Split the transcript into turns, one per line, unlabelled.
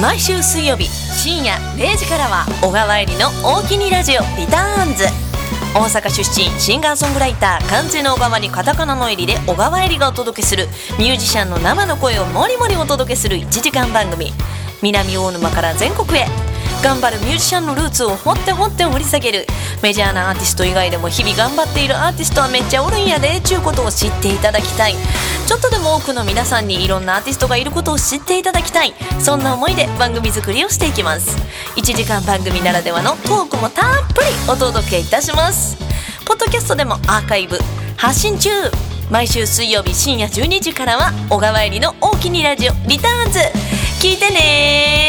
毎週水曜日深夜0時からは小川えりの「大きにラジオリターンズ」大阪出身シンガーソングライター完全の小川にカタカナの襟で小川えりがお届けするミュージシャンの生の声をもりもりお届けする1時間番組。南大沼から全国へ。頑張るミュージシャンのルーツを掘って掘って掘り下げるメジャーなアーティスト以外でも日々頑張っているアーティストはめっちゃおるんやでちゅうことを知っていただきたい。ちょっとでも多くの皆さんにいろんなアーティストがいることを知っていただきたい。そんな思いで番組作りをしていきます。1時間番組ならではのトークもたっぷりお届けいたします。ポッドキャストでもアーカイブ発信中。毎週水曜日深夜12時からは小川えりの大きにラジオリターンズ。聞いてね